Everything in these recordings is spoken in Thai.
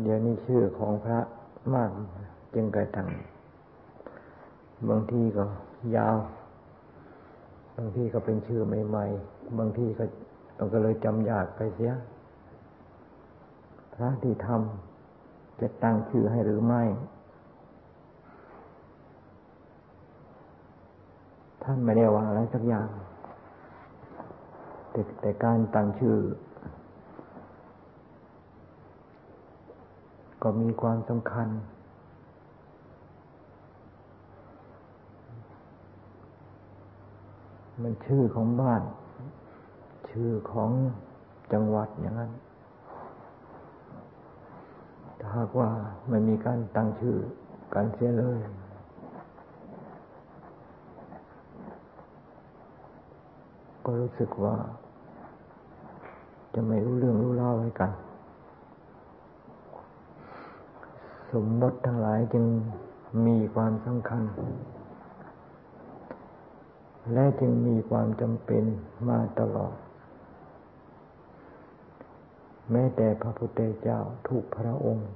เดี๋ยวนี้ชื่อของพระมากจึงกระทั่งบางทีก็ยาว บางทีก็เป็นชื่อใหม่ๆ บางทีก็เราก็เลยจำยากไปเสีย พระที่ทำจะตั้งชื่อให้หรือไม่ ท่านไม่ได้ว่าอะไรสักอย่างแต่แต่การตั้งชื่อ ก็มีความสำคัญ มันชื่อของบ้าน ชื่อของจังหวัดอย่างนั้นถ้าหากว่าไม่มีการตั้งชื่อกันเสียเลย ก็รู้สึกว่า จะไม่รู้เรื่องรู้เล่าให้กัน สมมติทั้งหลายจึงมีความสำคัญ และจึงมีความจำเป็นมาตลอด แม้แต่พระพุทธเจ้าทุกพระองค์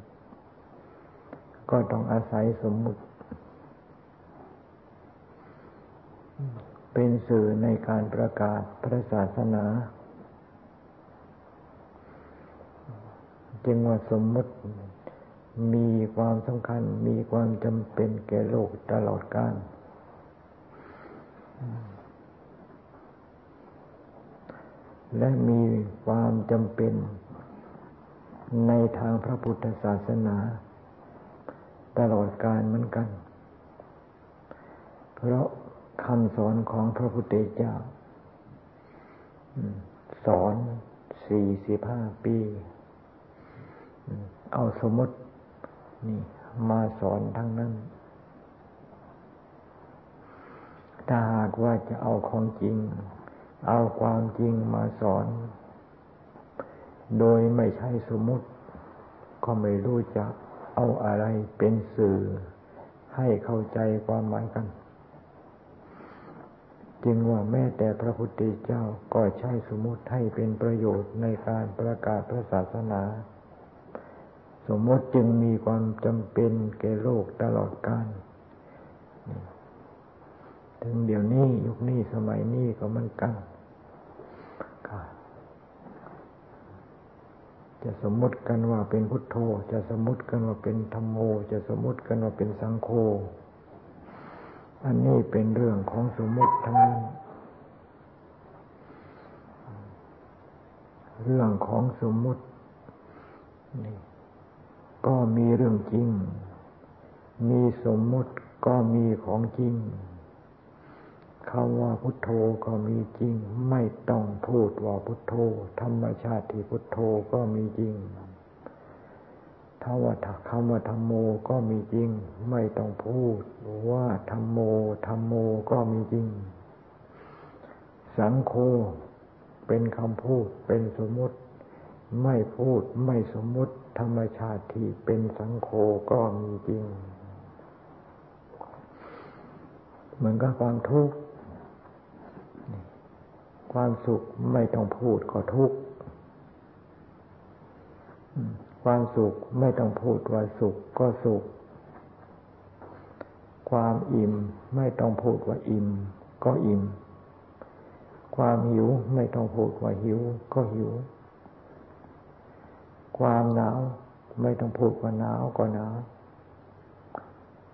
ก็ต้องอาศัยสมมุติ เป็นสื่อในการประกาศพระศาสนา จึงว่าสมมุติมี ความสำคัญ มีความจำเป็นแก่โลกตลอดกาลและมีความจำเป็นในทางพระพุทธศาสนา ตลอดกาลเหมือนกัน เพราะคำสอนของพระพุทธเจ้า สอนสี่สิบห้าปี เอาสมมติ นี่ มาสอนทั้งนั้น ถ้าหากว่าจะเอาของจริง เอาความจริงมาสอน โดยไม่ใช่สมมติ ก็ไม่รู้จะเอาอะไรเป็นสื่อ ให้เข้าใจความหมายกันจึงว่าแม้แต่พระพุทธเจ้าก็ใช้สมมติให้เป็นประโยชน์ในการประกาศพระศาสนา สมมติจึงมีความจำเป็นแก่โลกตลอดกาลถึงเดี๋ยวนี้ยุคนี้สมัยนี้ก็มันกันจะสมมติกันว่าเป็นพุทโธ จะสมมติกันว่าเป็นธรรมโม จะสมมติกันว่าเป็นสังโฆ อันนี้เป็นเรื่องของสมมติทั้งนั้น เรื่องของสมมตินี่ ก็มีเรื่องจริง มีสมมติก็มีของจริงคำว่าพุทโธก็มีจริง ไม่ต้องพูดว่าพุทโธ ธรรมชาติที่พุทโธก็มีจริงถ้าว่าคำว่าธรรมโมก็มีจริง ไม่ต้องพูดว่าธรรมโมธรรมโมก็มีจริง สังโฆเป็นคำพูดเป็นสมมติ ไม่พูดไม่สมมติ ธรรมชาติที่เป็นสังโฆก็มีจริง เหมือนกับความทุกข์ ความสุขไม่ต้องพูดก็ทุกข์ ความสุขไม่ต้องพูดว่าสุขก็สุข ความอิ่มไม่ต้องพูดว่าอิ่มก็อิ่ม ความหิวไม่ต้องพูดว่าหิวก็หิว ความหนาว ไม่ต้องพูดว่าหนาวก็หนาว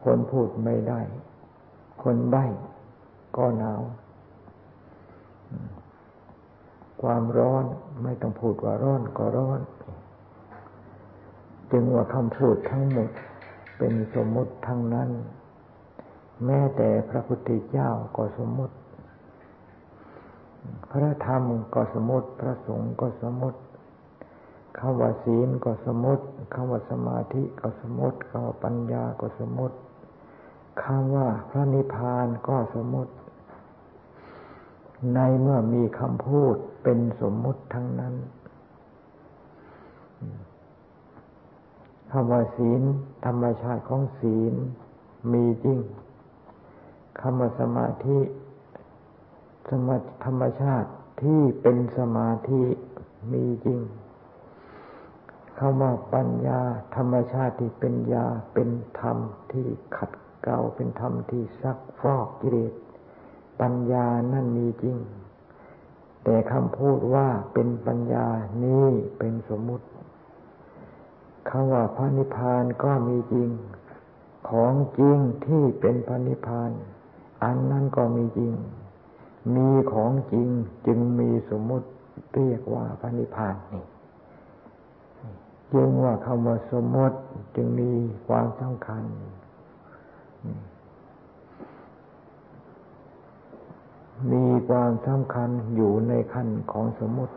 คนพูดไม่ได้ คนใบ้ก็หนาว ความร้อนไม่ต้องพูดว่าร้อนก็ร้อน จึงว่าคำพูดทั้งหมดเป็นสมมติทั้งนั้น แม้แต่พระพุทธเจ้าก็สมมติ พระธรรมก็สมมติ พระสงฆ์ก็สมมติ คำว่าศีลก็สมมติคำว่าสมาธิก็สมมติคำว่าปัญญาก็สมมติคำว่าพระนิพพานก็สมมติ ในเมื่อมีคำพูดเป็นสมมติทั้งนั้นคำว่าศีลธรรมชาติของศีลมีจริงคำว่าสมาธิสมธรรมชาติที่เป็นสมาธิมีจริง คำว่าปัญญา ธรรมชาติที่เป็นยาเป็นธรรมที่ขัดเกลาเป็นธรรมที่ซักฟอกกิเลสปัญญานั่นมีจริง แต่คำพูดว่าเป็นปัญญานี่เป็นสมมุติคำว่าพระนิพพานก็มีจริง ของจริงที่เป็นพระนิพพาน อันนั้นก็มีจริง มีของจริงจึงมีสมมุติเรียกว่าพระนิพพานนี่ จึงว่าคำว่าสมมติจึงมีความสำคัญ มีความสำคัญอยู่ในขั้นของสมมติ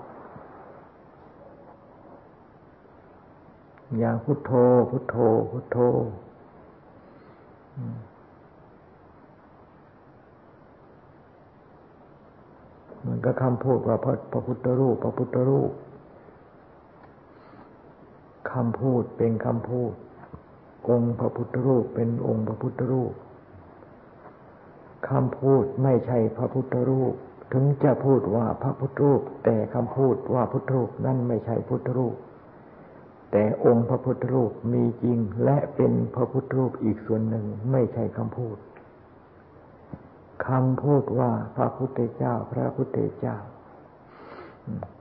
อย่างพุทโธ พุทโธ พุทโธมันก็คำพูดว่าพระพระพุทธรูป พระพุทธรูป คำพูดเป็นคำพูด องค์พระพุทธรูปเป็นองค์พระพุทธรูปคำพูดไม่ใช่พระพุทธรูป ถึงจะพูดว่าพระพุทธรูป แต่คำพูดว่าพุทธรูปนั่นไม่ใช่พุทธรูป แต่องค์พระพุทธรูปมีจริงและเป็นพระพุทธรูปอีกส่วนหนึ่งไม่ใช่คำพูดคำพูดว่าพระพุทธเจ้า พระพุทธเจ้า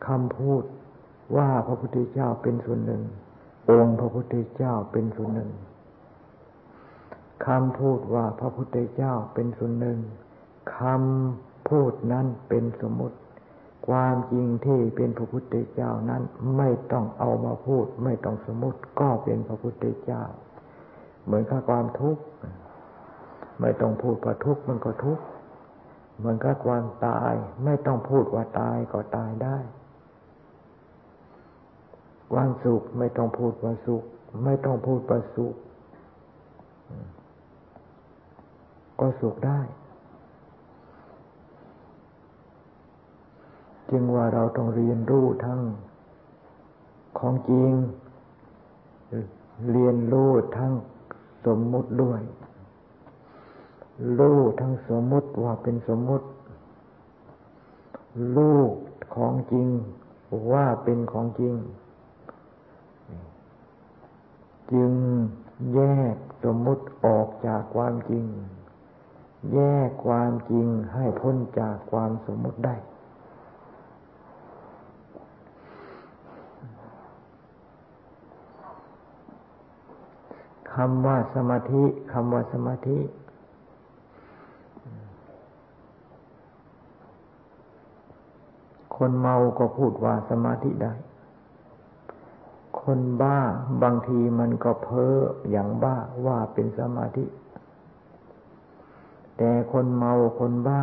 คำพูดว่าพระพุทธเจ้าเป็นส่วนหนึ่ง องค์พระพุทธเจ้าเป็นส่วนหนึ่งคำพูดว่าพระพุทธเจ้าเป็นส่วนหนึ่งคำพูดนั้นเป็นสมมติ ความจริงที่เป็นพระพุทธเจ้านั้นไม่ต้องเอามาพูด ไม่ต้องสมมติก็เป็นพระพุทธเจ้า เหมือนกับความทุกข์ไม่ต้องพูดว่าทุกข์มันก็ทุกข์เหมือนกับความตาย ไม่ต้องพูดว่าตายก็ตายได้ ความสุขไม่ต้องพูดว่าสุข ไม่ต้องพูดว่าสุข ก็สุขได้ จึงว่าเราต้องเรียนรู้ทั้งของจริง เรียนรู้ทั้งสมมุติด้วย รู้ทั้งสมมุติว่าเป็นสมมุติรู้ของจริงว่าเป็นของจริง จึงแยกสมมุติออกจากความจริง แยกความจริงให้พ้นจากความสมมุติได้ คำว่าสมาธิคำว่าสมาธิคนเมาก็พูดว่าสมาธิได้ คนบ้าบางทีมันก็เพ้ออย่างบ้าว่าเป็นสมาธิ แต่คนเมาคนบ้า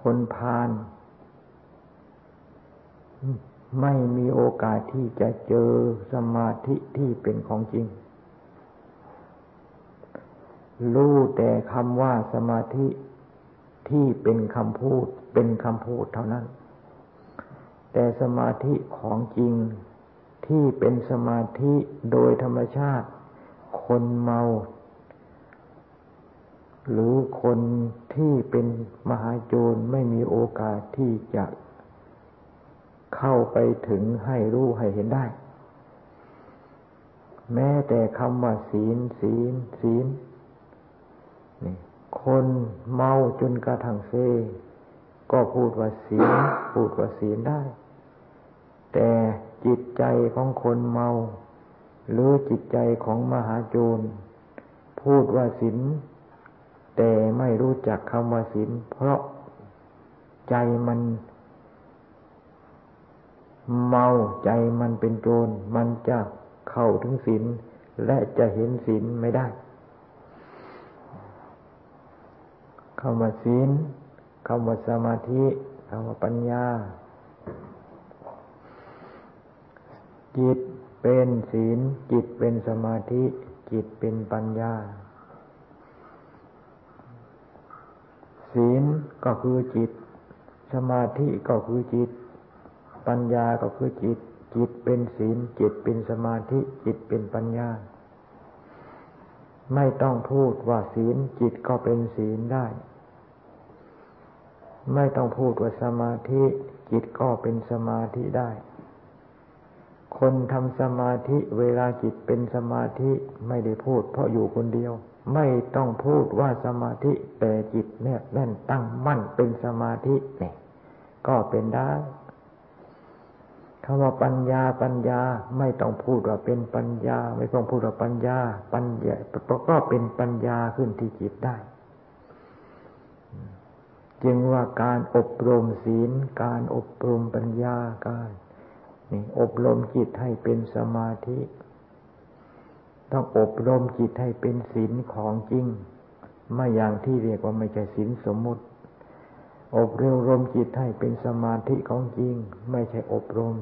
คนพาลไม่มีโอกาสที่จะเจอสมาธิที่เป็นของจริง รู้แต่คำว่าสมาธิที่เป็นคำพูดเป็นคำพูดเท่านั้น แต่สมาธิของจริงที่เป็นสมาธิโดยธรรมชาติ คนเมา หรือคนที่เป็นมหาโจรไม่มีโอกาสที่จะเข้าไปถึงให้รู้ให้เห็นได้ แม้แต่คำว่าศีล ศีล ศีลนี่คนเมาจนกระทั่งเซ ก็พูดว่าศีล พูดว่าศีลได้ แต่จิตใจของคนเมา หรือจิตใจของมหาโจร พูดว่าศีลแต่ไม่รู้จักคำว่าศีลเพราะใจมัน เมาใจมันเป็นโจร มันจะเข้าถึงศีลและจะเห็นศีลไม่ได้คำว่าศีลคำว่าสมาธิคำว่าปัญญา จิตเป็นศีล จิตเป็นสมาธิ จิตเป็นปัญญา ศีลก็คือจิต สมาธิก็คือจิต ปัญญาก็คือจิต จิตเป็นศีล จิตเป็นสมาธิ จิตเป็นปัญญา ไม่ต้องพูดว่าศีลจิตก็เป็นศีลได้ ไม่ต้องพูดว่าสมาธิ จิตก็เป็นสมาธิได้ คนทำสมาธิเวลาจิตเป็นสมาธิไม่ได้พูด เพราะอยู่คนเดียว ไม่ต้องพูดว่าสมาธิแต่จิตเนี่ยแน่นตั้งมั่นเป็นสมาธิเนี่ยก็เป็นได้คำว่าปัญญาปัญญาไม่ต้องพูดว่าเป็นปัญญา ไม่ต้องพูดว่าปัญญา ปัญญาก็เป็นปัญญาขึ้นที่จิตได้ จึงว่าการอบรมศีล การอบรมปัญญาการ อบรมจิตให้เป็นสมาธิ ต้องอบรมจิตให้เป็นศีลของจริง ไม่อย่างที่เรียกว่าไม่ใช่ศีลสมมุติ อบรมจิตให้เป็นสมาธิของจริง ไม่ใช่อบรม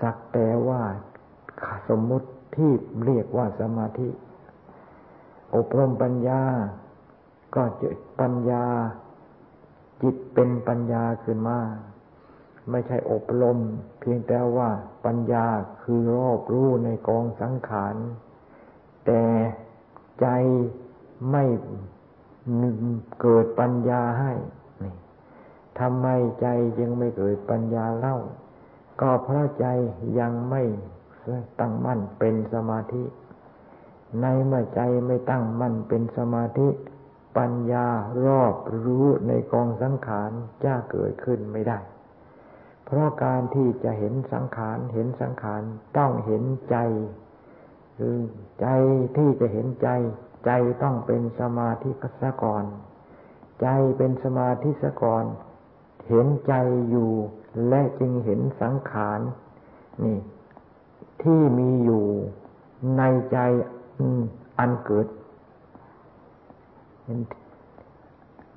สักแต่ว่าสมมุติที่เรียกว่าสมาธิ อบรมปัญญา ก็จะปัญญา จิตเป็นปัญญาขึ้นมา ไม่ใช่อบรม เพียงแต่ว่าปัญญาคือรอบรู้ในกองสังขาร แต่ใจไม่เกิดปัญญาให้ทำไมใจยังไม่เกิดปัญญาเล่า ก็เพราะใจยังไม่ตั้งมั่นเป็นสมาธิ ในเมื่อใจไม่ตั้งมั่นเป็นสมาธิ ปัญญารอบรู้ในกองสังขารจะเกิดขึ้นไม่ได้ เพราะการที่จะเห็นสังขารเห็นสังขารต้องเห็นใจคือใจที่จะเห็นใจ ใจต้องเป็นสมาธิสะก่อน ใจเป็นสมาธิสะก่อนเห็นใจอยู่ และจึงเห็นสังขารนี่ ที่มีอยู่ในใจอันเกิด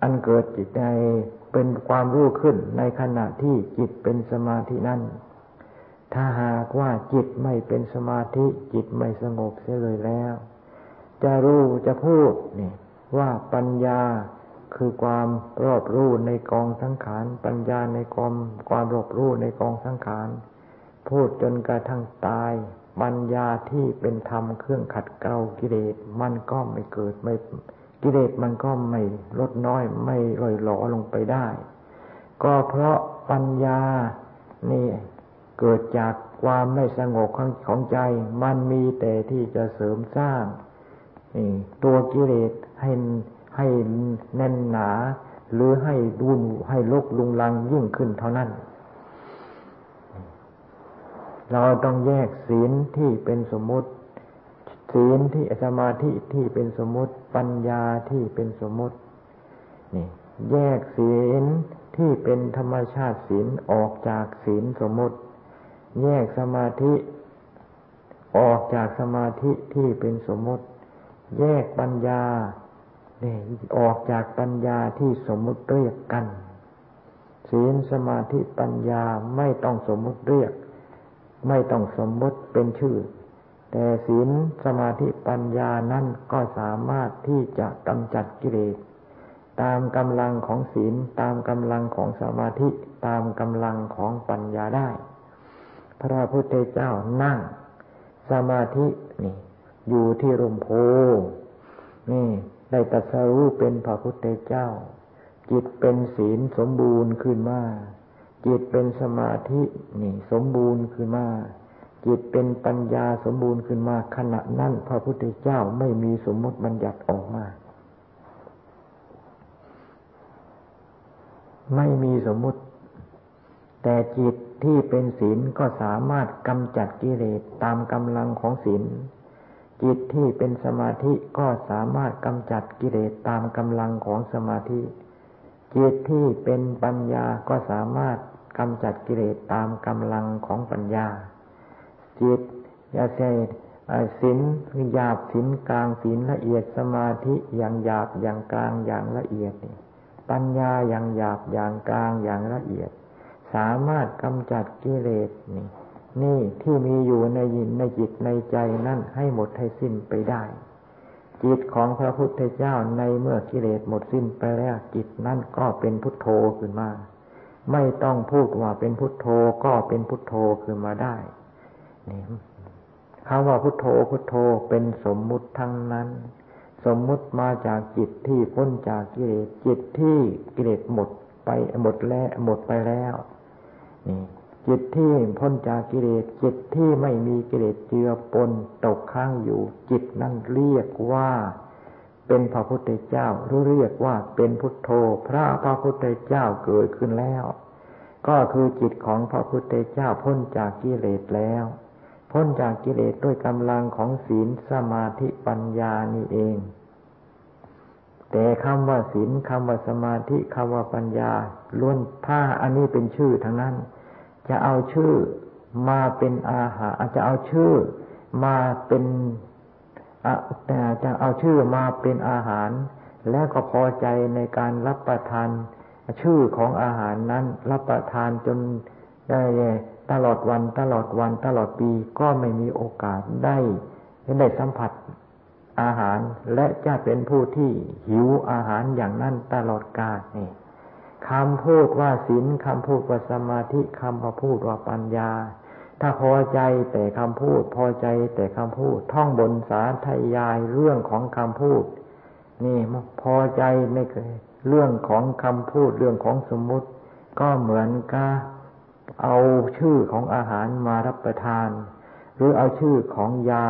อันเกิดจิตใจ เป็นความรู้ขึ้นในขณะที่จิตเป็นสมาธินั้น ถ้าหากว่าจิตไม่เป็นสมาธิจิตไม่สงบเสียเลยแล้ว จะรู้จะพูดนี่ว่าปัญญาคือความรอบรู้ในกองสังขาร ปัญญาในความความรอบรู้ในกองสังขาร พูดจนกระทั่งตาย ปัญญาที่เป็นธรรมเครื่องขัดเกลากิเลสมันก็ไม่เกิดไม่ กิเลสมันก็ไม่ลดน้อยไม่ลอยหลอลงไปได้ ก็เพราะปัญญานี่เกิดจากความไม่สงบของของใจ มันมีแต่ที่จะเสริมสร้างตัวกิเลสให้ให้แน่นหนา หรือให้ดุนให้ลกลุงลังยิ่งขึ้นเท่านั้น เราต้องแยกศีลที่เป็นสมมติ ศีลที่สมาธิที่เป็นสมมติ ปัญญาที่เป็นสมมตินี่แยกศีลที่เป็นธรรมชาติศีลออกจากศีลสมมติ แยกสมาธิ ออกจากสมาธิที่เป็นสมมติ แยกปัญญาเนี่ยออกจากปัญญาที่สมมติเรียกกัน ศีลสมาธิปัญญาไม่ต้องสมมติเรียก ไม่ต้องสมมติเป็นชื่อ แต่ศีลสมาธิปัญญานั้นก็สามารถที่จะกำจัดกิเลสตามกำลังของศีลตามกำลังของสมาธิตามกำลังของปัญญาได้ พระพุทธเจ้านั่ง สมาธินี่ อยู่ที่ร่มโพนี่ได้ตัสรู้เป็นพระพุทธเจ้า จิตเป็นศีลสมบูรณ์ขึ้นมา จิตเป็นสมาธินี่สมบูรณ์ขึ้นมา จิตเป็นปัญญาสมบูรณ์ขึ้นมาขณะนั้นพระพุทธเจ้าไม่มีสมมติบัญญัติออกมา ไม่มีสมมติ แต่จิตที่เป็นศีลก็สามารถกำจัดกิเลสตามกำลังของศีลจิตที่เป็นสมาธิก็สามารถกำจัดกิเลสตามกำลังของสมาธิ จิตที่เป็นปัญญาก็สามารถกำจัดกิเลสตามกำลังของปัญญา จิตอย่าใช่ศีลหยาบศีลกลางศีลละเอียดสมาธิอย่างหยาบอย่างกลางอย่างละเอียดปัญญาอย่างหยาบอย่างกลางอย่างละเอียด สามารถกำจัดกิเลสนี่ นี่ที่มีอยู่ในยินในจิตในใจนั่นให้หมดให้สิ้นไปได้ จิตของพระพุทธเจ้าในเมื่อกิเลสหมดสิ้นไปแล้วจิตนั่นก็เป็นพุทโธขึ้นมา ไม่ต้องพูดว่าเป็นพุทโธก็เป็นพุทโธขึ้นมาได้ นี่คำว่าพุทโธพุทโธเป็นสมมุติทั้งนั้น สมมุติมาจากจิตที่พ้นจากกิเลสจิตที่กิเลสหมดไปหมดแล้วหมดไปแล้วนี่จิตที่พ้นจากกิเลสจิตที่ไม่มีกิเลสเจือปนตกค้างอยู่ จิตนั้นเรียกว่า เป็นพระพุทธเจ้าหรือเรียกว่าเป็นพุทโธ พระพระพุทธเจ้าเกิดขึ้นแล้ว ก็คือจิตของพระพุทธเจ้าพ้นจากกิเลสแล้ว พ้นจากกิเลสด้วยกำลังของศีลสมาธิปัญญานี่เอง แต่คำว่าศีลคำว่าสมาธิคำว่าปัญญาล้วนถ้าอันนี้เป็นชื่อทั้งนั้น จะเอาชื่อมาเป็นอาหารจะเอาชื่อมาเป็นแต่จะเอาชื่อมาเป็นอาหาร แล้วก็พอใจในการรับประทาน ชื่อของอาหารนั้น รับประทานจนได้ ตลอดวันตลอดวันตลอดปีก็ไม่มีโอกาสได้ได้สัมผัสอาหารและจะเป็นผู้ที่หิวอาหารอย่างนั้นตลอดกาลนี่คำพูดว่าศีลคำพูดว่าสมาธิคำพูดว่าปัญญา ถ้าพอใจแต่คำพูด พอใจแต่คำพูด ท่องบนสาธยายเรื่องของคำพูด นี่พอใจในเรื่องของคำพูดเรื่องของสมมุติ ก็เหมือนกับ เอาชื่อของอาหารมารับประทาน หรือเอาชื่อของยา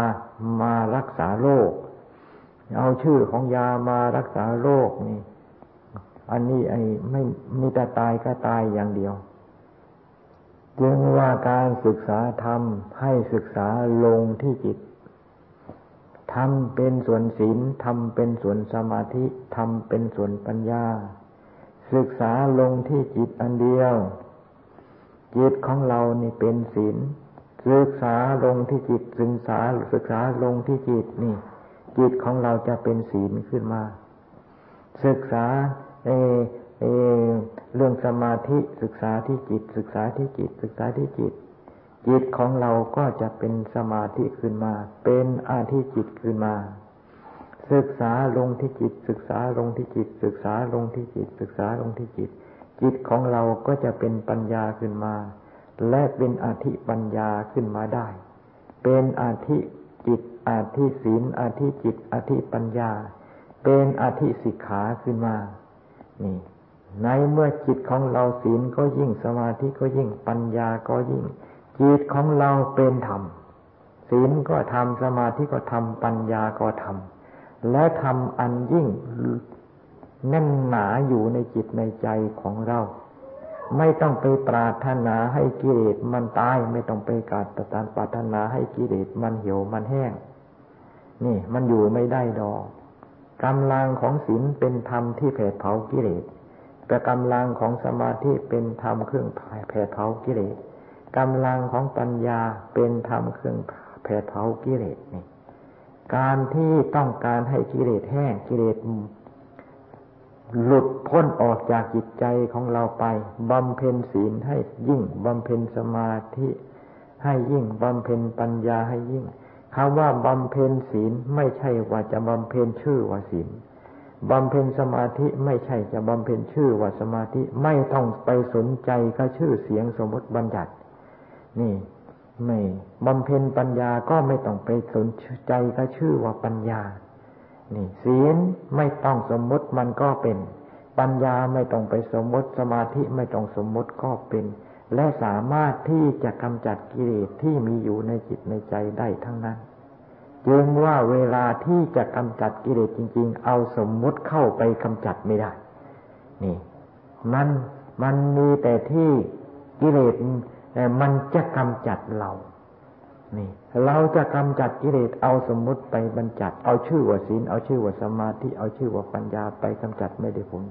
มารักษาโรคเอาชื่อของยามารักษาโรคนี่ อันนี้ไอ้ไม่มีแต่ตายก็ตายอย่างเดียวจึงว่าการศึกษาธรรมให้ศึกษาลงที่จิตทำเป็นส่วนศีลทำเป็นส่วนสมาธิทำเป็นส่วนปัญญา ศึกษาลงที่จิตอันเดียว จิตของเรานี่เป็นศีลศึกษาลงที่จิตศึกษาศึกษาลงที่จิตนี่ จิตของเราจะเป็นศีลขึ้นมา ศึกษาเอเอเรื่องสมาธิศึกษาที่จิต ศึกษาที่จิต ศึกษาที่จิต จิตของเราก็จะเป็นสมาธิขึ้นมา เป็นอาธิจิตขึ้นมา ศึกษาลงที่จิต ศึกษาลงที่จิต ศึกษาลงที่จิต ศึกษาลงที่จิต จิตของเราก็จะเป็นปัญญาขึ้นมา และเป็นอาธิปัญญาขึ้นมาได้ เป็นอาธิจิตอาธิศีลอาธิจิตอาธิปัญญา เป็นอาธิสิกขาขึ้นมา นี่ ในเมื่อจิตของเราศีลก็ยิ่งสมาธิก็ยิ่งปัญญาก็ยิ่ง จิตของเราเป็นธรรมศีลก็ทำสมาธิก็ทำปัญญาก็ทำและทำอันยิ่ง แน่นหนาอยู่ในจิตในใจของเรา ไม่ต้องไปปรารถนาให้กิเลสมันตาย ไม่ต้องไปกาดตานปรารถนาให้กิเลสมันเหี่ยวมันแห้ง นี่มันอยู่ไม่ได้ดอกกำลังของศีลเป็นธรรมที่แผดเผากิเลสแต่กำลังของสมาธิเป็นธรรมเครื่องแผดเผากิเลสกำลังของปัญญาเป็นธรรมเครื่องแผดเผากิเลสนี่การที่ต้องการให้กิเลสแห้งกิเลส หลุดพ้นออกจากจิตใจของเราไปบำเพ็ญศีลให้ยิ่งบำเพ็ญสมาธิให้ยิ่งบำเพ็ญปัญญาให้ยิ่งคำว่าบำเพ็ญศีลไม่ใช่ว่าจะบำเพ็ญชื่อว่าศีลบำเพ็ญสมาธิไม่ใช่จะบำเพ็ญชื่อว่าสมาธิไม่ต้องไปสนใจกับชื่อเสียงสมมติบัญญัติ นี่ไม่บำเพ็ญปัญญาก็ไม่ต้องไปสนใจกับชื่อว่าปัญญา นี่ศีลไม่ต้องสมมติมันก็เป็น ปัญญาไม่ต้องไปสมมติสมาธิไม่ต้องสมมติก็เป็น และสามารถที่จะกำจัดกิเลสที่มีอยู่ในจิตในใจได้ทั้งนั้น จึงว่าเวลาที่จะกำจัดกิเลสจริง ๆ เอาสมมุติเข้าไปกำจัดไม่ได้ นี่ มันมันมีแต่ที่กิเลสมันจะกำจัดเรา นี่เราจะกำจัดกิเลสเอาสมมุติไปบรรจัดเอาชื่อว่าศีลเอาชื่อว่าสมาธิเอาชื่อว่าปัญญาไปกำจัดไม่ได้ผล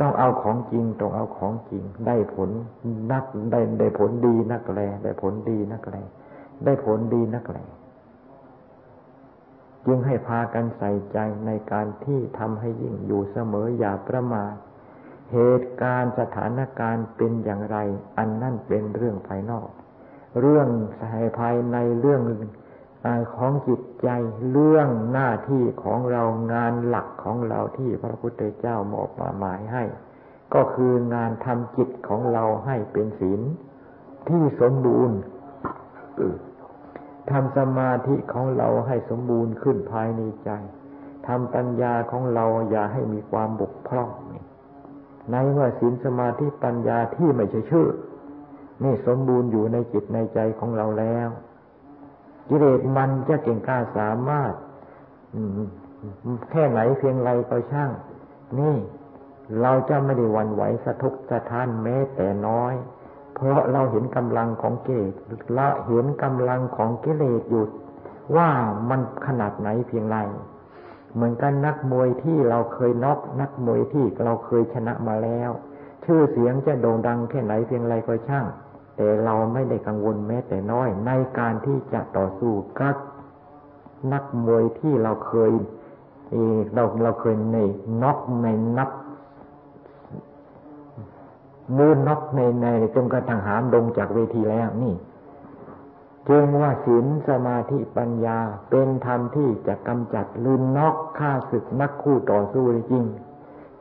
ต้องเอาของจริงต้องเอาของจริง ได้ผลนักได้ได้ผลดีนักแลได้ผลดีนักแลได้ผลดีนักแลจึงให้พากันใส่ใจในการที่ทำให้ยิ่งอยู่เสมออย่าประมาทเหตุการณ์สถานการณ์เป็นอย่างไร อันนั่นเป็นเรื่องภายนอก เรื่องสายภายในเรื่องของจิตใจเรื่องหน้าที่ของเรางานหลักของเราที่พระพุทธเจ้ามอบมาหมายให้ ก็คืองานทำจิตของเราให้เป็นศีลที่สมบูรณ์ทำสมาธิของเราให้สมบูรณ์ขึ้นภายในใจทำปัญญาของเราอย่าให้มีความบกพร่องในเมื่อศีลสมาธิปัญญาที่ไม่ใช่ชื่อ นี่สมบูรณ์อยู่ในจิตในใจของเราแล้ว กิเลสมันจะเก่งกล้าสามารถแค่ไหนเพียงไรก็ช่าง นี่เราจะไม่ได้วันไหวสะทุกสะท้านแม้แต่น้อย เพราะเราเห็นกำลังของกิเลสละเห็นกำลังของกิเลสอยู่ว่ามันขนาดไหนเพียงไรเหมือนกันนักมวยที่เราเคยน็อกนักมวยที่เราเคยชนะมาแล้ว ชื่อเสียงจะโด่งดังแค่ไหนเพียงไรก็ช่าง แต่เราไม่ได้กังวลแม้แต่น้อย ในการที่จะต่อสู้กับนักมวยที่เราเคยเราเราเคยในน็อกในนับมือน็อกในในจนกระทั่งหามลงจากเวทีแล้วนี่จึงว่าศีลสมาธิปัญญาเป็นธรรมที่จะกำจัดลืนนอกฆ่าศึกนักคู่ต่อสู้จริง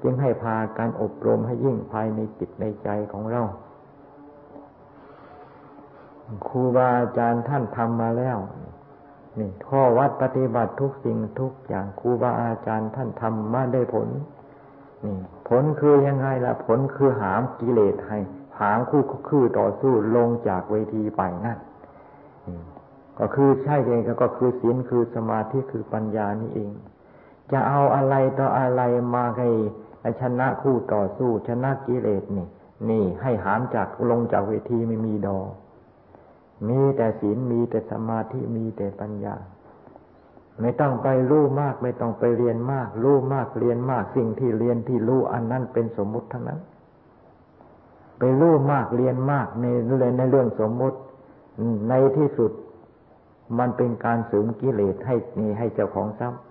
จึงให้พาการอบรมให้ยิ่งภายในจิตในใจของเรา ครูบาอาจารย์ท่านทำมาแล้วนี่ข้อวัดปฏิบัติทุกสิ่งทุกอย่างครูบาอาจารย์ท่านทำมาได้ผลนี่ผลคือยังไงล่ะ ผลคือหามกิเลสให้หามคู่คือต่อสู้ลงจากเวทีไปนั่นก็คือใช่เองก็คือศีลคือสมาธิคือปัญญานี่เอง จะเอาอะไรต่ออะไรมาให้ชนะคู่ต่อสู้ ชนะกิเลสนี่ นี่ให้หามจากลงจากเวทีไม่มีดอก มีแต่ศีลมีแต่สมาธิมีแต่ปัญญา ไม่ต้องไปรู้มาก ไม่ต้องไปเรียนมาก รู้มากเรียนมาก สิ่งที่เรียนที่รู้อันนั้นเป็นสมมุติทั้งนั้น ไปรู้มากเรียนมากในในเรื่องสมมุติ ในที่สุด มันเป็นการเสริมกิเลสให้นี่ให้เจ้าของทรัพย์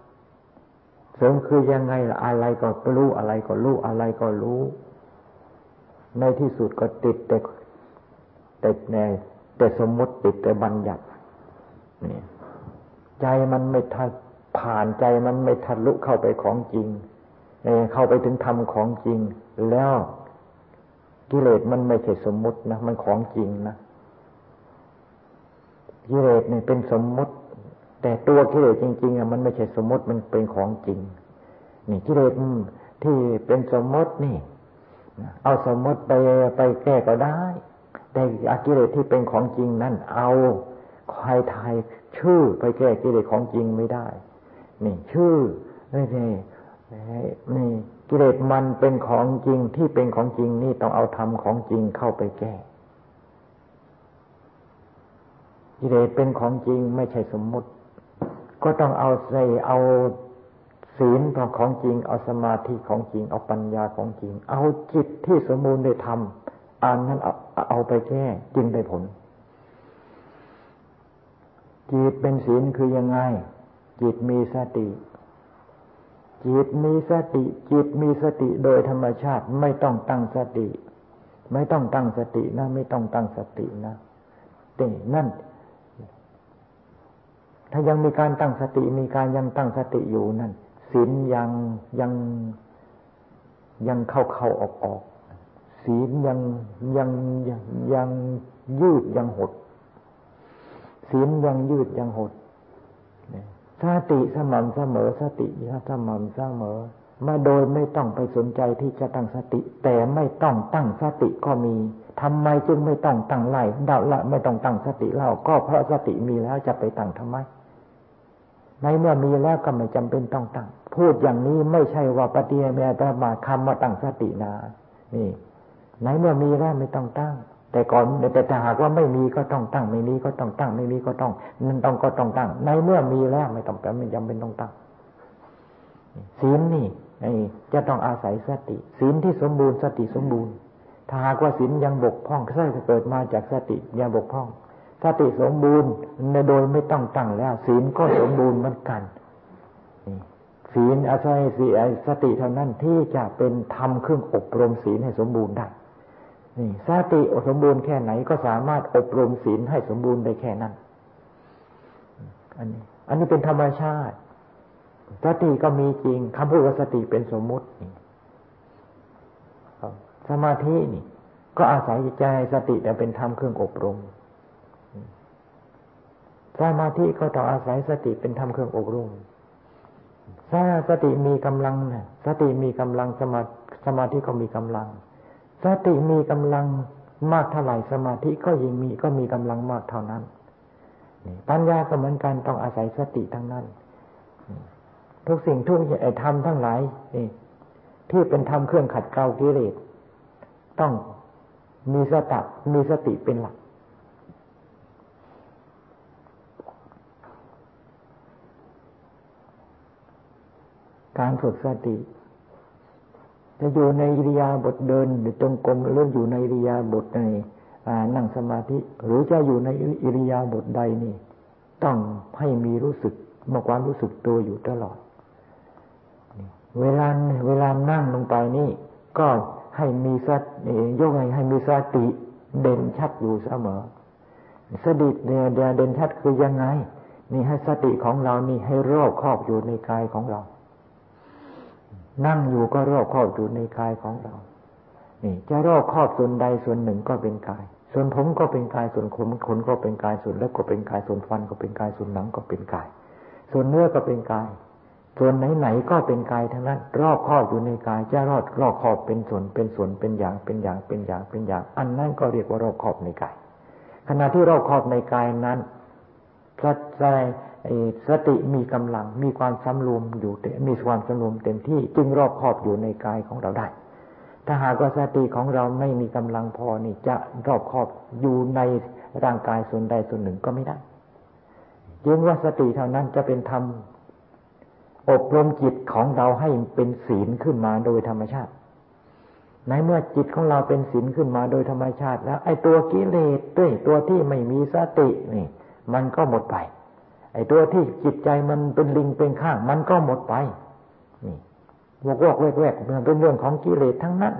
เสริมคือยังไงละอะไรก็รู้อะไรก็รู้อะไรก็รู้ ในที่สุดก็ติดแต่ติดใน แต่สมมติติดแต่บัญญัตินี่ใจมันไม่ทัดผ่านใจมันไม่ทะลุเข้าไปของจริงเข้าไปถึงธรรมของจริง แล้วกิเลสมันไม่ใช่สมมตินะมันของจริงนะกิเลสเนี่ยเป็นสมมติ แต่ตัวกิเลสจริงๆอะมันไม่ใช่สมมติมันเป็นของจริง นี่กิเลสที่เป็นสมมตินี่เอาสมมติไปไปแก้ก็ได้ แต่อากิเลสที่เป็นของจริงนั่นเอาใครทายชื่อไปแก้กิเลสของจริงไม่ได้ นี่ชื่อนี่นี่นี่กิเลสมันเป็นของจริงที่เป็นของจริงนี่ต้องเอาธรรมของจริงเข้าไปแก้ กิเลสเป็นของจริงไม่ใช่สมมุติ ก็ต้องเอาใส่เอาศีลของจริง เอาสมาธิของจริง เอาปัญญาของจริง เอาจิตที่สมบูรณ์ได้ทำอันนั้น เอาไปแก้จึงได้ผลจิตเป็นศีลคือยังไง จิตมีสติ จิตมีสติ จิตมีสติโดยธรรมชาติไม่ต้องตั้งสติ ไม่ต้องตั้งสตินะ ไม่ต้องตั้งสตินะแต่นั่น ถ้ายังมีการตั้งสติ มีการยังตั้งสติอยู่นั่นศีลยังยังยังเข้าเข้าออกออก ศีลยังยังยังยังยืดยังหด ศีลยังยืดยังหดสติสม่ำเสมอสติสม่ำเสมอ มาโดยไม่ต้องไปสนใจที่จะตั้งสติ แต่ไม่ต้องตั้งสติก็มีทำไมจึงไม่ต้องตั้งไล่ดาวละไม่ต้องตั้งสติเล่าก็เพราะสติมีแล้วจะไปตั้งทำไมในเมื่อมีแล้วก็ไม่จำเป็นต้องตั้ง พูดอย่างนี้ไม่ใช่ว่าปฏิเมตมาคำมาตั้งสตินานี่ ในเมื่อมีแล้วไม่ต้องตั้ง แต่ก่อนแต่ถ้าหากว่าไม่มีก็ต้องตั้ง ไม่มีก็ต้องตั้ง ไม่มีก็ต้องนั่นต้องก็ต้องตั้ง ในเมื่อมีแล้วไม่ต้องแปลไม่จำเป็นต้องตั้งศีลนี่จะต้องอาศัยสติศีลที่สมบูรณ์สติสมบูรณ์ ถ้าหากว่าศีลยังบกพร่องก็จะเกิดมาจากสติยังบกพร่องสติสมบูรณ์ในโดยไม่ต้องตั้งแล้ว ศีลก็สมบูรณ์เหมือนกันศีลอาศัยสีสติเท่านั้นที่จะเป็นทำเครื่องอบรมศีลให้สมบูรณ์ได้ นี่สติสมบูรณ์แค่ไหนก็สามารถอบรมศีลให้สมบูรณ์ได้แค่นั้น อันนี้ อันนี้เป็นธรรมชาติ สติก็มีจริงคำพูดว่าสติเป็นสมมุติสมาธินี่ ก็อาศัยใจสติแต่เป็นธรรมเครื่องอบรมสมาธิก็ต้องอาศัยสติเป็นธรรมเครื่องอบรมถ้าสติมีกำลังนะสติมีกำลังสมาสมาธิก็มีกำลัง สติมีกำลังมากเท่าไหร่สมาธิก็ยิ่งมีก็มีกำลังมากเท่านั้นปัญญาก็เหมือนกันต้องอาศัยสติทั้งนั้น ทุกสิ่งทุกไอ้ธรรมทั้งหลายที่เป็นธรรมเครื่องขัดเกลากิเลสต้องมีสติมีสติเป็นหลัก การฝึกสติ จะอยู่ในอิริยาบถเดิน หรือจงกรมหรืออยู่ในอิริยาบถในนั่งสมาธิ หรือจะอยู่ในอิริยาบถใดนี่ ต้องให้มีรู้สึกมาความรู้สึกตัวอยู่ตลอด เวลาเวลานั่งลงไปนี่ ก็ให้มีสติยกให้ให้มีสติเด่นชัดอยู่เสมอสติเด่นชัดคือยังไง นี่ให้สติของเรานี่ให้รอบครอบอยู่ในกายของเรา นั่งอยู่ก็รอบครอบอยู่ในกายของเรา นี่ จะรอบครอบส่วนใดส่วนหนึ่งก็เป็นกาย ส่วนผมก็เป็นกาย ส่วนขนขนก็เป็นกาย ส่วนเล็บก็เป็นกาย ส่วนฟันก็เป็นกาย ส่วนหนังก็เป็นกาย ส่วนเนื้อก็เป็นกาย ส่วนไหนๆก็เป็นกายทั้งนั้น รอบครอบอยู่ในกาย จะรอดรอบครอบเป็นส่วน เป็นส่วน เป็นอย่าง เป็นอย่าง เป็นอย่าง เป็นอย่าง อันนั้นก็เรียกว่ารอบครอบในกาย ขณะที่รอบครอบในกายนั้นพระใจ สติมีกำลังมีความสำรวมอยู่มีความสำรวมเต็มที่จึงรอบครอบอยู่ในกายของเราได้ ถ้าหากว่าสติของเราไม่มีกำลังพอนี่จะรอบครอบอยู่ในร่างกายส่วนใดส่วนหนึ่งก็ไม่ได้ยึงว่าสติเท่านั้นจะเป็นธรรมอบรมจิตของเราให้เป็นศีลขึ้นมาโดยธรรมชาติ ในเมื่อจิตของเราเป็นศีลขึ้นมาโดยธรรมชาติ แล้ว ไอ้ตัวกิเลสด้วยตัวที่ไม่มีสตินี่ มันก็หมดไป ตัวที่จิตใจมันเป็นลิงเป็นข้าง มันก็หมดไป นี่วกวกแวกแวกมันเป็นเรื่องของกิเลสทั้งนั้น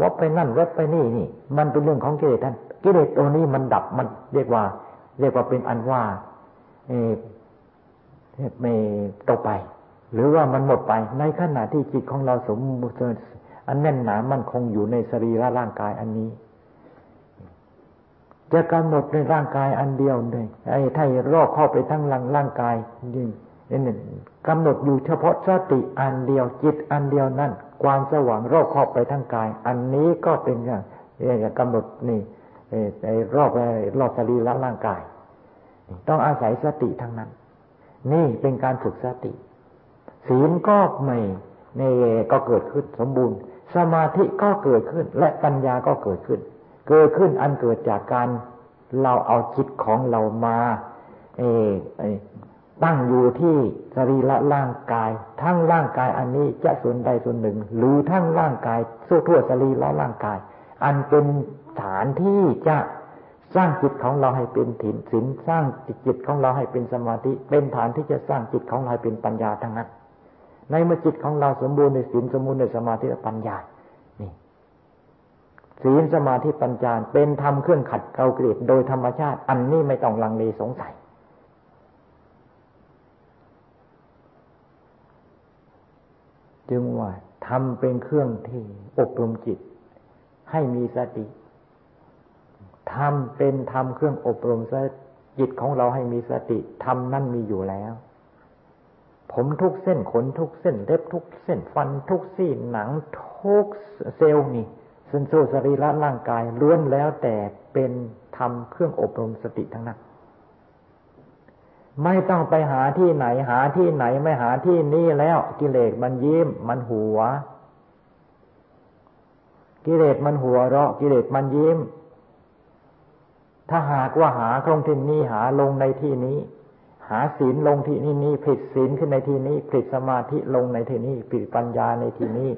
วับไปนั่นวับไปนี่นี่ มันเป็นเรื่องของกิเลสท่านกิเลสตัวนี้มันดับมันเรียกว่า เรียกว่าเป็นอันว่า เอไม่ตกไป หรือว่ามันหมดไป ในขณะที่จิตของเราสมบูรณ์อันแน่นหนามันคงอยู่ในสรีระร่างกายอันนี้ จะกำหนดในร่างกายอันเดียวเลยไอ้ถ้ารอบเข้าไปทั้งร่างร่างกายนี่นี่กำหนดอยู่เฉพาะสติอันเดียวจิตอันเดียวนั่นความสว่างรอบครอบไปทั้งกาย อันนี้ก็เป็นอย่างกำหนดนี่ไอ้รอบรอบสรีระร่างกาย ต้องอาศัยสติทั้งนั้น นี่เป็นการฝึกสติ ศีลก็ไม่ในก็เกิดขึ้นสมบูรณ์ สมาธิก็เกิดขึ้น และปัญญาก็เกิดขึ้น เกิดขึ้นอันเกิดจากการเราเอาจิตของเรามา เอตั้งอยู่ที่สรีระร่างกาย ทั้งร่างกายอันนี้จะส่วนใดส่วนหนึ่ง หรือทั้งร่างกายทั่วทั่วสรีระร่างกาย อันเป็นฐานที่จะสร้างจิตของเราให้เป็นถิ่นศีลสร้างจิตของเราให้เป็นสมาธิ เป็นฐานที่จะสร้างจิตของเราให้เป็นปัญญาทั้งนั้น ในเมื่อจิตของเราสมบูรณ์ในศีลสมบูรณ์ในสมาธิและปัญญา ศีลสมาธิปัญญาเป็นธรรมเครื่องขัดเกลากลียดโดยธรรมชาติ อันนี้ไม่ต้องลังเลสงสัย จึงว่าทำเป็นเครื่องที่อบรมจิต ให้มีสติทำเป็นทำเครื่องอบรมจิตของเราให้มีสติทำนั่นมีอยู่แล้ว ผมทุกเส้นขนทุกเส้นเล็บทุกเส้นฟันทุกซี่หนังทุกเซลล์นี่ ส่วนโซสรีระร่างกายล้วนแล้วแต่เป็นทำเครื่องอบรมสติทั้งนั้นไม่ต้องไปหาที่ไหนหาที่ไหนไม่หาที่นี่แล้วกิเลสมันยิ้มมันหัว กิเลสมันหัวเราะกิเลสมันยิ้ม ถ้าหากว่าหาตรงที่นี้หาลงในที่นี้ หาศีลลงที่นี่นี่ผิดศีลขึ้นในที่นี้ผิดสมาธิลงในที่นี้ผิดปัญญาในที่นี้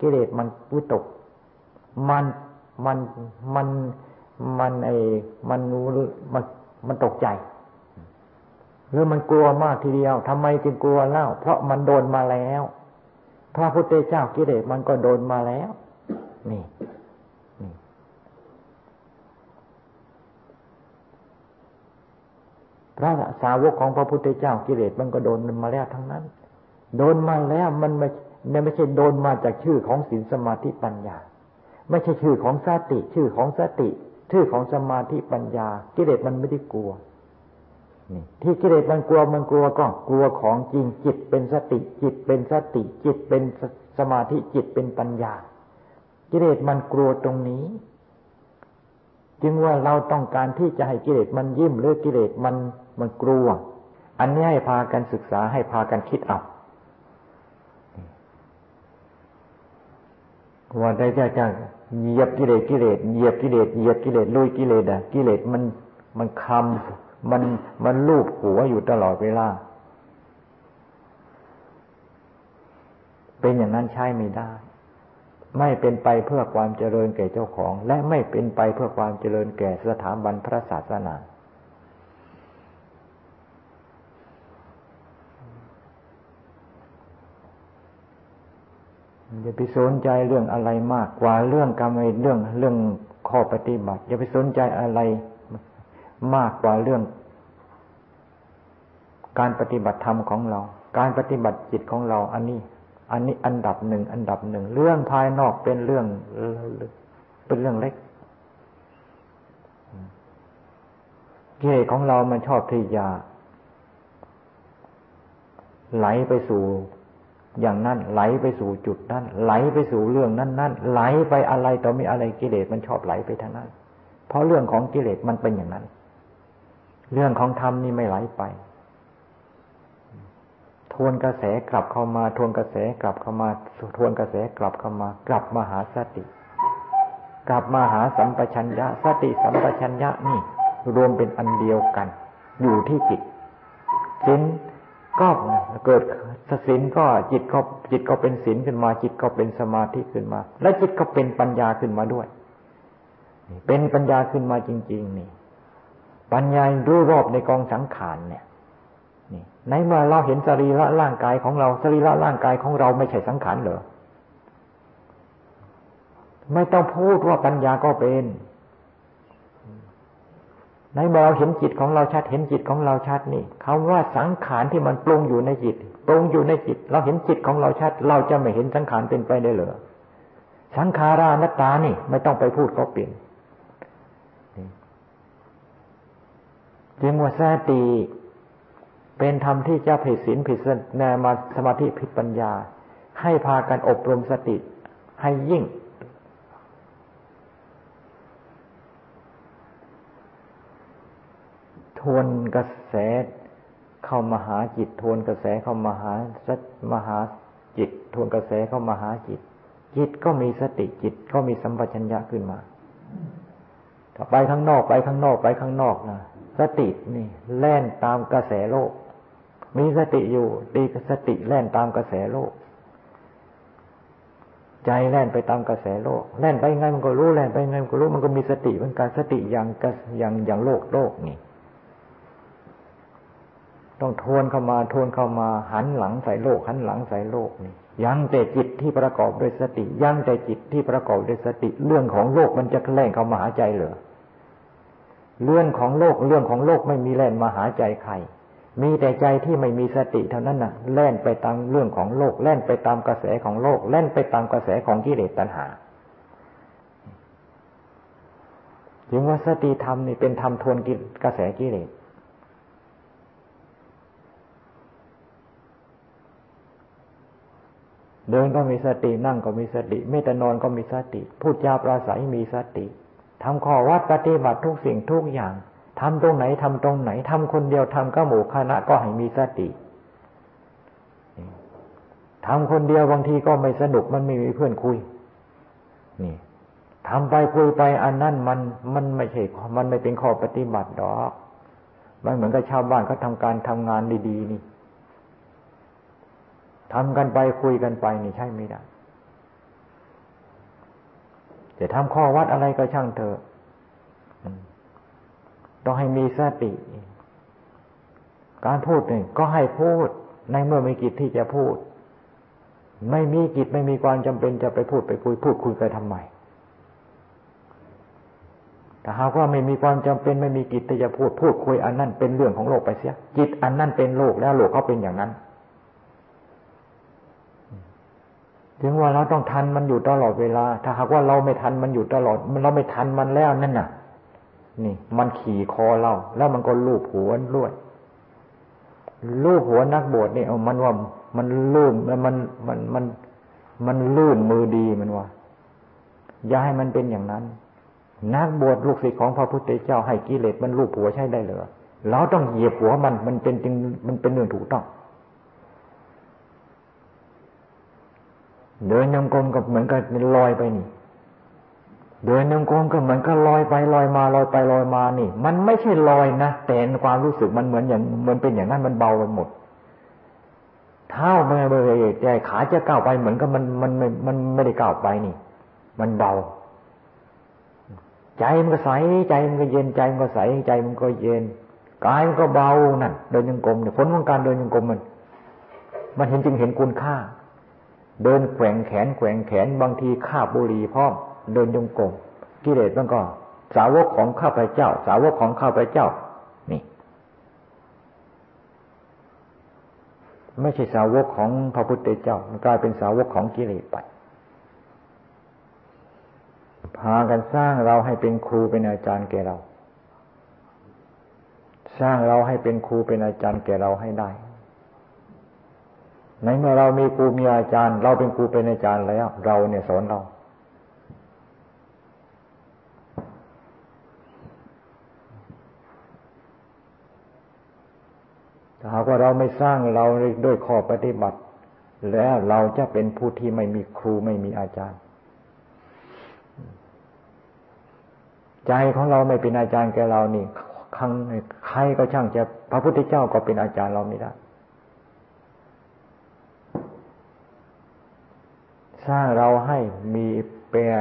กิเลสมันวิตก มันมันมันมันไอมันมันมันตกใจหรือมันกลัวมากทีเดียวทำไมจึงกลัวเล่า เพราะมันโดนมาแล้วพระพุทธเจ้ากิเลสมันก็โดนมาแล้ว นี่นี่ พระสาวกของพระพุทธเจ้ากิเลสมันก็โดนมันมาแล้วทั้งนั้น โดนมาแล้วมันไม่ไม่ใช่โดนมาจากชื่อของศีลสมาธิปัญญา ไม่ใช่ชื่อของสติ ชื่อของสติ ชื่อของสมาธิปัญญา กิเลสมันไม่ได้กลัวนี่ที่กิเลสมันกลัวมันกลัวก็กลัวของจริงจิตเป็นสติ จิตเป็นสติ จิตเป็นสมาธิจิตเป็นปัญญา กิเลสมันกลัวตรงนี้ จึงว่าเราต้องการที่จะให้กิเลสมันยิ้มหรือกิเลสมันมันกลัว อันนี้ให้พากันศึกษาให้พากันคิดเอาว่าได้จะจะ เหยียบกิเลสกิเลสเหยียบกิเลสเหยียบกิเลสลุยกิเลสอะกิเลสมันมันคำมันมันลูบหัวอยู่ตลอดเวลา เป็นอย่างนั้นใช้ไม่ได้ ไม่เป็นไปเพื่อความเจริญแก่เจ้าของ และไม่เป็นไปเพื่อความเจริญแก่สถาบันพระศาสนา อย่าไปสนใจเรื่องอะไรมากกว่าเรื่องกรรมเรื่องเรื่องข้อปฏิบัติ อย่าไปสนใจอะไรมากกว่าเรื่อง การปฏิบัติธรรมของเรา การปฏิบัติจิตของเรา อันนี้ อันนี้อันดับหนึ่งอันดับหนึ่งเรื่องภายนอกเป็นเรื่องเป็นเรื่องเล็กเกศของเรามันชอบที่จะไหลไปสู่ อย่างนั้นไหลไปสู่จุดนั้นไหลไปสู่เรื่องนั้นนั้นไหลไปอะไรต่อมีอะไรกิเลสมันชอบไหลไปทางนั้น เพราะเรื่องของกิเลสมันเป็นอย่างนั้น เรื่องของธรรมนี่ไม่ไหลไป ทวนกระแสกลับเข้ามา ทวนกระแสกลับเข้ามา ทวนกระแสกลับเข้ามา กลับมาหาสติ กลับมาหาสัมปชัญญะ สติสัมปชัญญะนี่ รวมเป็นอันเดียวกัน อยู่ที่จิตสิน ก็เกิดศีลก็จิตก็จิตก็เป็นศีลขึ้นมา จิตก็เป็นสมาธิขึ้นมา และจิตก็เป็นปัญญาขึ้นมาด้วยเป็นปัญญาขึ้นมาจริง ๆ นี่ ปัญญารู้รอบในกองสังขารเนี่ยนี่ในเมื่อเราเห็นสรีระร่างกายของเราสรีระร่างกายของเราไม่ใช่สังขารเหรอไม่ต้องพูดว่าปัญญาก็เป็น ในเมื่อเราเห็นจิตของเราชัด เห็นจิตของเราชัดนี่คำว่าสังขารที่มันปรุงอยู่ในจิตปรุงอยู่ในจิต เราเห็นจิตของเราชัด เราจะไม่เห็นสังขารเป็นไปได้เหรอสังขารานัตตานี่ ไม่ต้องไปพูดก็เปลี่ยนจึงว่าสติเป็นธรรมที่จะผิดศีลผิดแนมาสมาธิผิดปัญญา ให้พากันอบรมสติ ให้ยิ่ง วนกระแสเข้ามาหาจิต ทวนกระแสเข้ามาหาสัมหาจิต ทวนกระแสเข้ามาหาจิต จิตก็มีสติจิตก็มีสัมปชัญญะขึ้นมาถ้าไปข้างนอกไปข้างนอกไปข้างนอกนะสตินี่แล่นตามกระแสโลก มีสติอยู่ตีสติแล่นตามกระแสโลก ใจแล่นไปตามกระแสโลก แล่นไปไงมันก็รู้แล่นไปไงมันก็รู้มันก็มีสติเหมือนกันสติอย่างอย่างอย่างโลกโลกนี่ ต้องทวนเข้ามาทวนเข้ามาหันหลังใส่โลก หันหลังใส่โลกนี่ยังแต่จิตที่ประกอบด้วยสติ ยังแต่จิตที่ประกอบด้วยสติ เรื่องของโลกมันจะแล่นเข้ามาหาใจเหรอเรื่องของโลกเรื่องของโลกไม่มีแล่นมาหาใจใคร มีแต่ใจที่ไม่มีสติเท่านั้นน่ะ แล่นไปตามเรื่องของโลก แล่นไปตามกระแสของโลก แล่นไปตามกระแสของกิเลสตัณหาจึงว่าสติธรรมนี่เป็นธรรมทวนกระแสกิเลส เดินก็มีสตินั่งก็มีสติไม่แต่นอนก็มีสติ พูดจาปราศัยมีสติทำข้อวัดปฏิบัติทุกสิ่งทุกอย่างทำตรงไหนทำตรงไหนทำคนเดียวทำก็หมู่คณะก็ให้มีสติทำคนเดียวบางทีก็ไม่สนุกมันไม่มีเพื่อนคุย นี่ทำไปคุยไปอันนั้นมันมันไม่ใช่มันไม่เป็นข้อปฏิบัติดอก มันเหมือนกับชาวบ้านเขาทาการทำงานดีๆนี่ ทำกันไปคุยกันไปนี่ใช่ไม่ได้จะทำข้อวัดอะไรก็ช่างเถอะต้องให้มีสติ การพูดเนี่ยก็ให้พูด ในเมื่อมีกิจที่จะพูด ไม่มีกิจไม่มีความจำเป็นจะไปพูดไปคุย พูดคุยไปทำไมแต่หากว่าไม่มีความจำเป็นไม่มีกิจที่จะพูดพูดคุยอันนั้นเป็นเรื่องของโลกไปเสียจิตอันนั้นเป็นโลกแล้วโลกเขาเป็นอย่างนั้น ถึงว่าเราต้องทันมันอยู่ตลอดเวลา ถ้าหากว่าเราไม่ทันมันอยู่ตลอด เราไม่ทันมันแล้วนั่นน่ะ นี่ มันขี่คอเรา แล้วมันก็ลูบหัวด้วยลูบหัวนักบวชนี่เอามันว่ามันลื่นมันมันมันมันมันลื่นมือดีมันว่า อย่าให้มันเป็นอย่างนั้น นักบวชลูกศิษย์ของพระพุทธเจ้าให้กิเลสมันลูกผัวใช้ได้เหรอเราต้องเหยียบหัวมันมันเป็นจริงมันเป็นเรื่องถูกต้อง เดินยังกรมกับเหมือนกับลอยไปนี่ เดินยังกรมก็เหมือนก็ลอยไปลอยมาลอยไปลอยมานี่ มันไม่ใช่ลอยนะแต่ความรู้สึกมันเหมือนอย่างเหมือนเป็นอย่างนั้นมันเบาไปหมดเท้าไม่เบยใจขาจะก้าวไปเหมือนกับมันมันไม่มันไม่ได้ก้าวไปนี่ มันเบา ใจมันก็ใสใจมันก็เย็นใจมันก็ใสใจมันก็เย็นกายมันก็เบานั่นเดินยังกรมเนี่ยผลของการเดินยังกรมมัน มันเห็นจึงเห็นคุณค่า เดินแกว่งแขนแกว่งแขนบางทีข้าบุรีพร้อม เดินยงกรมกิเลสมันก็สาวกของข้าพเจ้า สาวกของข้าพเจ้า นี่ ไม่ใช่สาวกของพระพุทธเจ้า มันกลายเป็นสาวกของกิเลสไปพากันสร้างเราให้เป็นครูเป็นอาจารย์แก่เรา สร้างเราให้เป็นครูเป็นอาจารย์แก่เราให้ได้ ในเมื่อเรามีครูมีอาจารย์ เราเป็นครูเป็นอาจารย์แล้ว เราเนี่ยสอนเรา ถ้าหากว่าเราไม่สร้างเราด้วยข้อปฏิบัติ แล้วเราจะเป็นผู้ที่ไม่มีครูไม่มีอาจารย์ ใจของเราไม่เป็นอาจารย์แกเรานี่ครั้งใครก็ช่างจะพระพุทธเจ้าก็เป็นอาจารย์เราไม่ได้ สร้างเราให้มีเป็น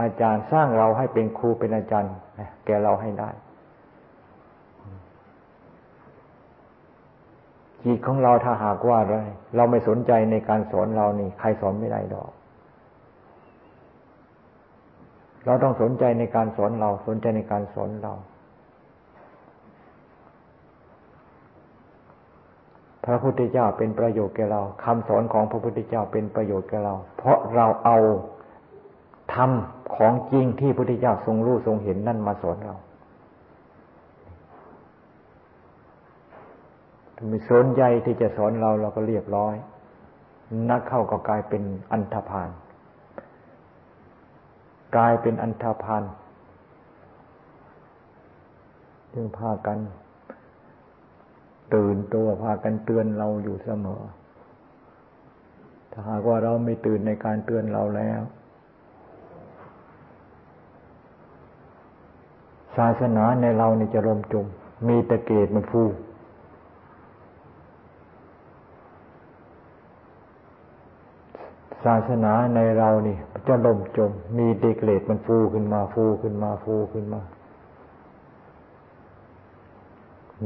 อาจารย์ สร้างเราให้เป็นครูเป็นอาจารย์แกเราให้ได้จิตของเราถ้าหากว่าไรเราไม่สนใจในการสอนเรานี่ ใครสอนไม่ได้ดอก เราต้องสนใจในการสอนเรา สนใจในการสอนเรา พระพุทธเจ้าเป็นประโยชน์แก่เราคำสอนของพระพุทธเจ้าเป็นประโยชน์แก่เรา เพราะเราเอาธรรมของจริงที่พระพุทธเจ้าทรงรู้ทรงเห็นนั่นมาสอนเราถ้าไม่สนใจที่จะสอนเราเราก็เรียบร้อย นักเข้าก็กลายเป็นอันธพาลกลายเป็นอันธพาลจึงพากัน ตื่นตัวพากันเตือนเราอยู่เสมอ ถ้าหากว่าเราไม่ตื่นในการเตือนเราแล้ว ศาสนาในเราเนี่จะลมจม มีตะเกียบมันฟูศาสนาในเรานี่จะล่มจม มีเด็กเลดมันฟูขึ้นมาฟูขึ้นมาฟูขึ้นมา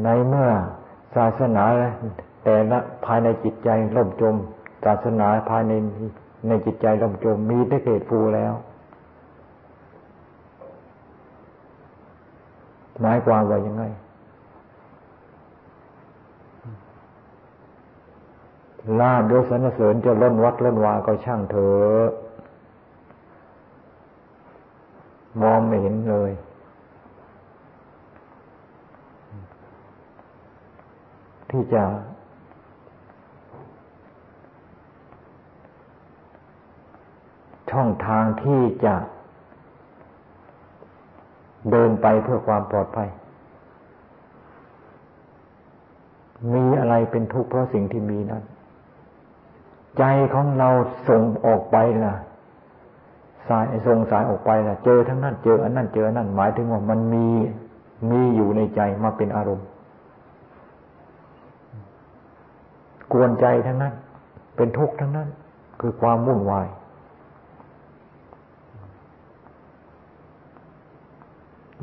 ในเมื่อ ศาสนาแต่ละภายในจิตใจล่มจม ศาสนาภายในในจิตใจล่มจมมีได้เกิดฟูแล้ว หมายความว่ายังไง ลาบยศสรรเสริญจะล้นวัดล้นวาก็ช่างเถอะมองไม่เห็นเลย ที่จะช่องทางที่จะเดินไปเพื่อความปลอดภัย มีอะไรเป็นทุกข์เพราะสิ่งที่มีนั้น ใจของเราส่งออกไปนะสายส่งสายออกไปนะเจอทั้งนั้น เจออันนั้น เจออันนั้น หมายถึงว่ามันมี มีอยู่ในใจมาเป็นอารมณ์ กวนใจทั้งนั้น เป็นทุกข์ทั้งนั้น คือความวุ่นวาย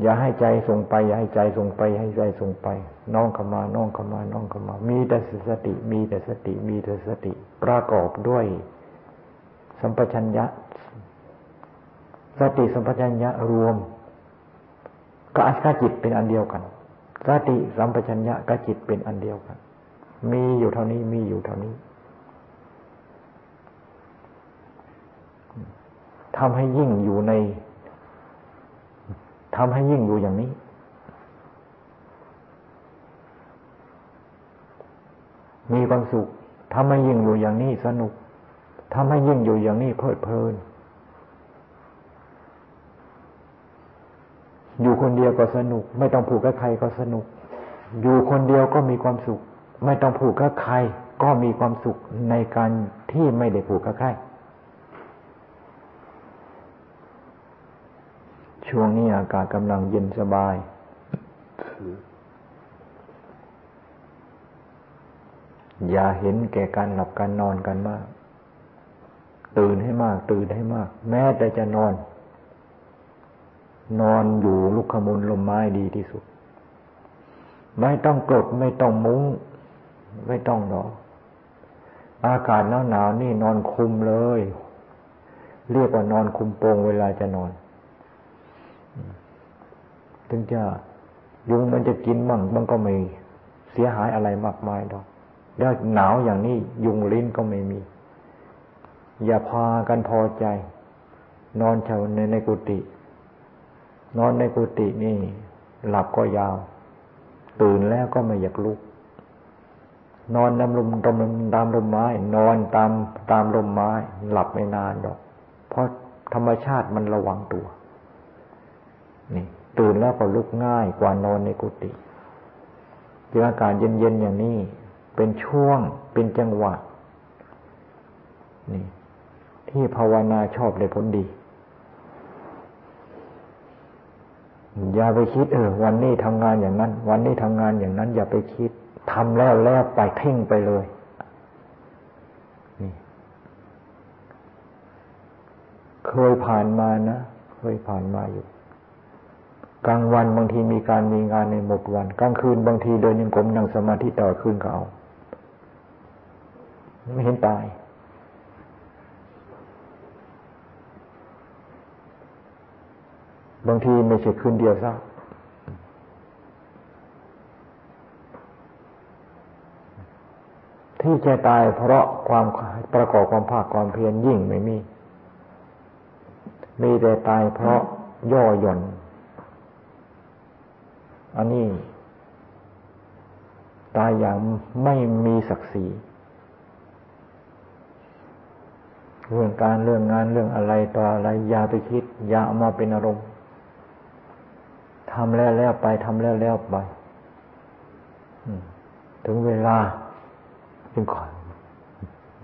อย่าให้ใจส่งไป อย่าให้ใจส่งไปให้ใจส่งไป น้องเข้ามา น้องเข้ามา น้องเข้ามา มีแต่สติ มีแต่สติ มีแต่สติ ประกอบด้วย สัมปชัญญะ สติสัมปชัญญะรวมกับอัตจิตเป็นอันเดียวกัน สติสัมปชัญญะกับจิตเป็นอันเดียวกัน มีอยู่เท่านี้ มีอยู่เท่านี้ทำให้ยิ่งอยู่ในทำให้ยิ่งอยู่อย่างนี้ มีความสุขทำให้ยิ่งอยู่อย่างนี้สนุกทำให้ยิ่งอยู่อย่างนี้เพลิดเพลิน อยู่คนเดียวก็สนุก ไม่ต้องผูกกับใครก็สนุก อยู่คนเดียวก็มีความสุข ไม่ต้องผูกกับใคร ก็มีความสุขในการที่ไม่ได้ผูกกับใคร ช่วงนี้อากาศกำลังเย็นสบาย อย่าเห็นแก่การหลับการนอนกันมาก ตื่นให้มาก ตื่นให้มาก แม้แต่จะนอน นอนอยู่ลุกขมุนลมไม้ดีที่สุด ไม่ต้องกดไม่ต้องมุ้ง ไม่ต้องหรอก อากาศหนาวหนาวนี่นอนคุมเลย เรียกว่านอนคุมโปงเวลาจะนอน ถึงจะยุงมันจะกินมั่งมันก็ไม่เสียหายอะไรมากมายดอกแล้วหนาวอย่างนี้ยุงลิ้นก็ไม่มี อย่าพากันพอใจ นอนเฉาในในกุฏินอนในกุฏินี่ หลับก็ยาว ตื่นแล้วก็ไม่อยากลุก นอนตามลมตามลมตามลมไม้ นอนตามตามลมไม้ หลับไม่นานดอก เพราะธรรมชาติมันระวังตัว นี่ ตื่นแล้วก็ลุกง่ายกว่านอนในกุฏิเจออากาศเย็นๆอย่างนี้ เป็นช่วงเป็นจังหวะนี่ ที่ภาวนาชอบได้ผลดี อย่าไปคิดเออ วันนี้ทำงานอย่างนั้น วันนี้ทำงานอย่างนั้น อย่าไปคิด ทำแล้วแล้วไปเพ่งไปเลยนี่เคยผ่านมานะ เคยผ่านมาอยู่ กลางวันบางทีมีการมีงานในหมดวัน กลางคืนบางทีเดินยังกลมนั่งสมาธิต่อคืนก็เอา ไม่เห็นตายบางทีไม่ใช่คืนเดียวซะ ที่จะตายเพราะความประกอบความภาคความเพียรยิ่งไม่มี มีแต่ตายเพราะย่อหย่อน อันนี้ ตายอย่างไม่มีศักดิ์ศรีเรื่องการเรื่องงานเรื่องอะไรต่ออะไรอย่าไปคิด อย่าเอามาเป็นอารมณ์ทำแล้วแล้วไปทำแล้วแล้วไปถึงเวลา จึงขอ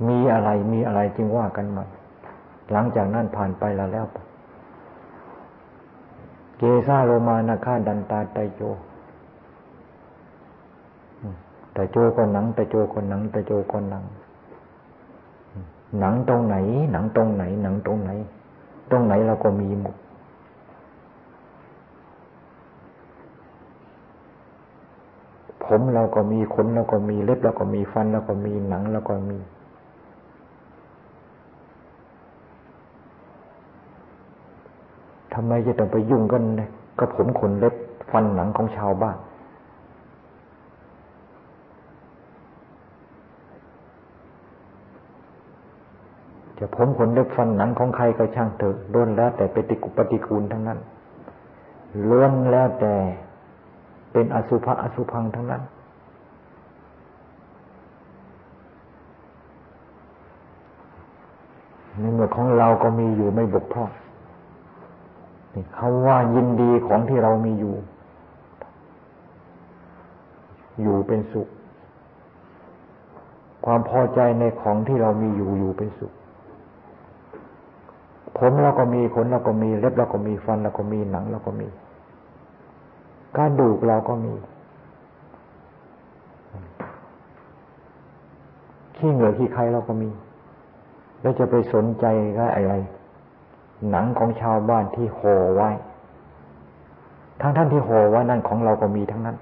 มีอะไรมีอะไรจึงว่ากันมาหลังจากนั้นผ่านไปแล้วแล้วไปเกซาโรมานาคาดันตาไตโจแต่โจคนหนังแต่โจคนหนังแต่โจคนหนัง หนังตรงไหน หนังตรงไหน หนังตรงไหน ตรงไหนเราก็มีหมด ผมเราก็มีขนเราก็มีเล็บเราก็มีฟันเราก็มีหนังเราก็มี ทำไมจะต้องไปยุ่งกันกับผมขนเล็บฟันหนังของชาวบ้าน จะผมขนเล็บฟันหนังของใครก็ช่างเถอะล้วนแล้วแต่ปฏิกุปฏิกูลทั้งนั้นล้วนแล้วแต่ เป็นอสุภะอสุพังทั้งนั้น ในเมื่อของเราก็มีอยู่ไม่บกพร่องนี่เขาว่ายินดีของที่เรามีอยู่ อยู่เป็นสุข ความพอใจในของที่เรามีอยู่อยู่เป็นสุขผมเราก็มีขนเราก็มีเล็บเราก็มีฟันเราก็มีหนังเราก็มี กระดูกเราก็มี ขี้เหงื่อขี้ใครเราก็มี แล้วจะไปสนใจกับอะไร หนังของชาวบ้านที่ห่อไว้ ทั้งท่านที่ห่อไว้นั่นของเราก็มีทั้งนั้น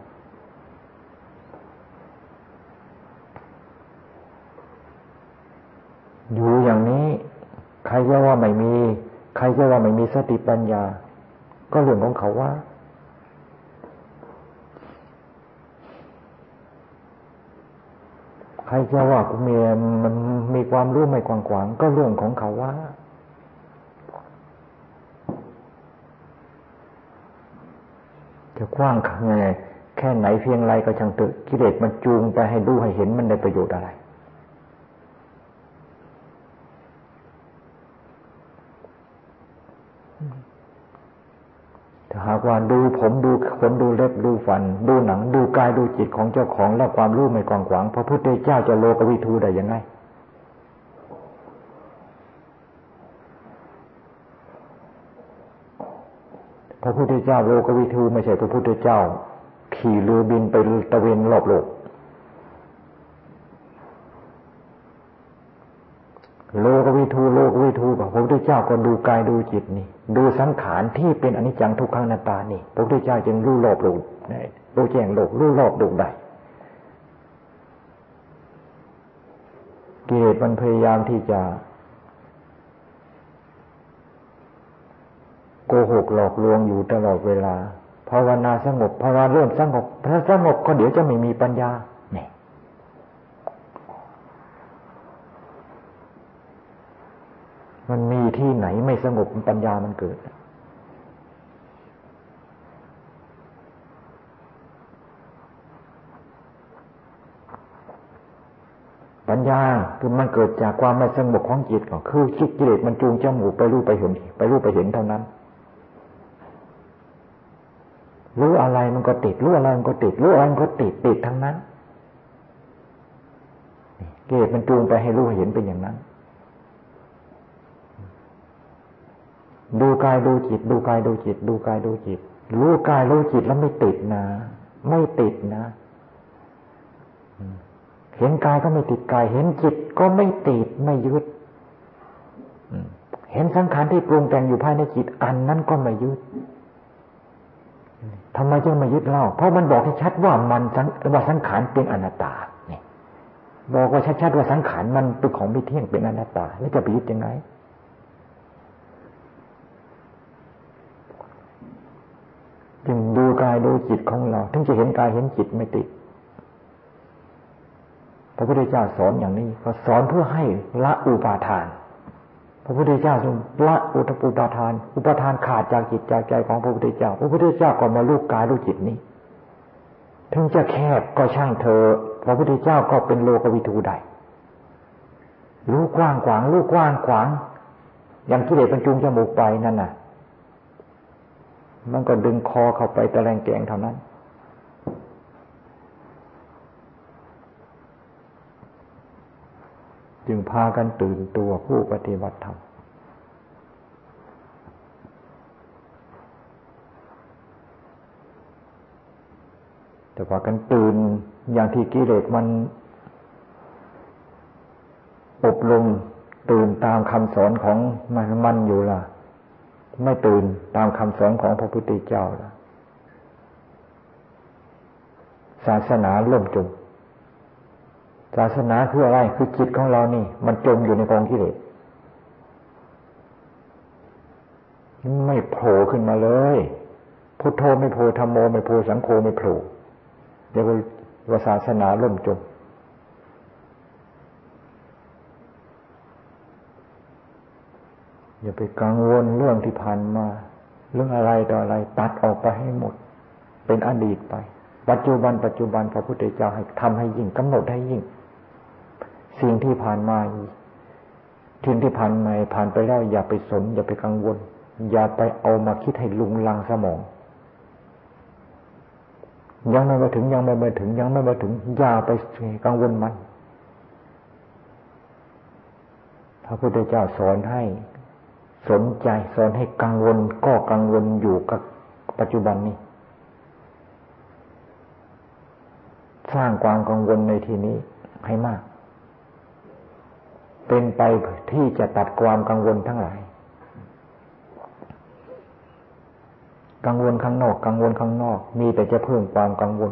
อยู่อย่างนี้ใครจะว่าไม่มี ใครจะว่าไม่มีสติปัญญา ก็เรื่องของเขาว่าใค รจะว่ากูมีมันมีความรู้ไม่กว้างขวางก็เรื่องของเขาว่า จะกว้างไงแค่ไหนเพียงไรก็ช่างตึกกิเลสมันจูงไปให้ดูให้เห็นมันได้ประโยชน์อะไร ถ้าหากว่าดูผมดูขนดูเล็บดูฟัน ดูหนัง ดูกายดูจิตของเจ้าของและความรู้ไม่กว้างขวางพระพุทธเจ้าจะโลกวิทูได้ยังไงพระพุทธเจ้าโลกวิทูไม่ใช่พระพุทธเจ้า ขี่เรือบินไปตะเวนรอบโลกโลกวิทูโลกวิทูพระพุทธ เจ้าก็ดูกายดูจิตนี่ ดูสังขารที่เป็นอนิจจังทุกขังนาตานี่พระพุทธเจ้าจึงรู้โลกโลกรู้แจ้งโลกรู้รอบโลกได้กิเลสมันพยายามที่จะโกหกหลอกลวงอยู่ตลอดเวลาภาวนาสงบภาวนาเริ่มสงบถ้าสงบก็เดี๋ยวจะไม่มีปัญญาเนี่ย มันมีที่ไหนไม่สงบปัญญามันเกิด ปัญญาคือมันเกิดจากความไม่สงบของจิตก็คือคิดกิเลสมันจูงจมูกไปรู้ไปเห็น ไปรู้ไปเห็นเท่านั้นรู้อะไรมันก็ติดรู้อะไรมันก็ติดรู้อะไรมันก็ติดติดทั้งนั้นเกตมันจูงไปให้รู้เห็นเป็นอย่างนั้น ดูกายดูจิต ดูกายดูจิต ดูกายดูจิต รู้กายรู้จิตแล้วไม่ติดนะ ไม่ติดนะ เห็นกายก็ไม่ติดกาย เห็นจิตก็ไม่ติดไม่ยึดเห็นสังขารที่ปรุงแต่งอยู่ภายในจิต อันนั้นก็ไม่ยึดทำไมจึงไม่ยึดเล่า เพราะมันบอกให้ชัดว่ามันว่าสังขารเป็นอนัตตาเนี่ยบอกว่าชัดๆว่าสังขารมันเป็นของไม่เที่ยงเป็นอนัตตา แล้วจะไปยึดยังไง จึงดูกายดูจิตของเราถึงจะเห็นกายเห็นจิตไม่ติดพระพุทธเจ้าสอนอย่างนี้ก็สอนเพื่อให้ละอุปาทาน พระพุทธเจ้าทรงละอุตปุปาทาน อุปทานขาดจากจิตจากใจของพระพุทธเจ้า พระพุทธเจ้าก็มาลูกกายลูกจิตนี้ ถึงจะแคบก็ช่างเธอ พระพุทธเจ้าก็เป็นโลกวิทูได้รู้กว้างขวางรู้กว้างขวางอย่างกิเลสเป็นจูงจมูกไปนั่นน่ะ มันก็ดึงคอเข้าไปตะแลงแกงเท่านั้น จึงพากันตื่นตัวผู้ปฏิบัติธรรมแต่พากันตื่นอย่างที่กิเลสมันอบรมตื่นตามคำสอนของมันมันอยู่ล่ะ ไม่ตื่นตามคำสอนของพระพุทธเจ้าแล่ะศาสนาล่มจม ศาสนาคืออะไร คือจิตของเรานี่ มันจมอยู่ในกองกิเลสไม่โผล่ขึ้นมาเลยพุทโธไม่โผล่ธรรมโมไม่โผล่สังโฆไม่โผล่เรียกว่าศาสนาล่มจม อย่าไปกังวลเรื่องที่ผ่านมา เรื่องอะไรต่ออะไรตัดออกไปให้หมด เป็นอดีตไป ปัจจุบัน ปัจจุบันพระพุทธเจ้าให้ทำให้ยิ่งกำหนดให้ยิ่ง สิ่งที่ผ่านมาทิ้งที่ผ่านมาผ่านไปแล้วอย่าไปสน อย่าไปกังวล อย่าไปเอามาคิดให้ลุงลังสมอง ยังไม่มาถึงยังไม่มาถึง ยังไม่มาถึงอย่าไปกังวลมันพระพุทธเจ้าสอนให้ สนใจสอนให้กังวลก็กังวลอยู่กับปัจจุบันนี้ สร้างความกังวลในที่นี้ให้มาก เป็นไปที่จะตัดความกังวลทั้งหลาย กังวลข้างนอกกังวลข้างนอก มีแต่จะเพิ่มความกังวล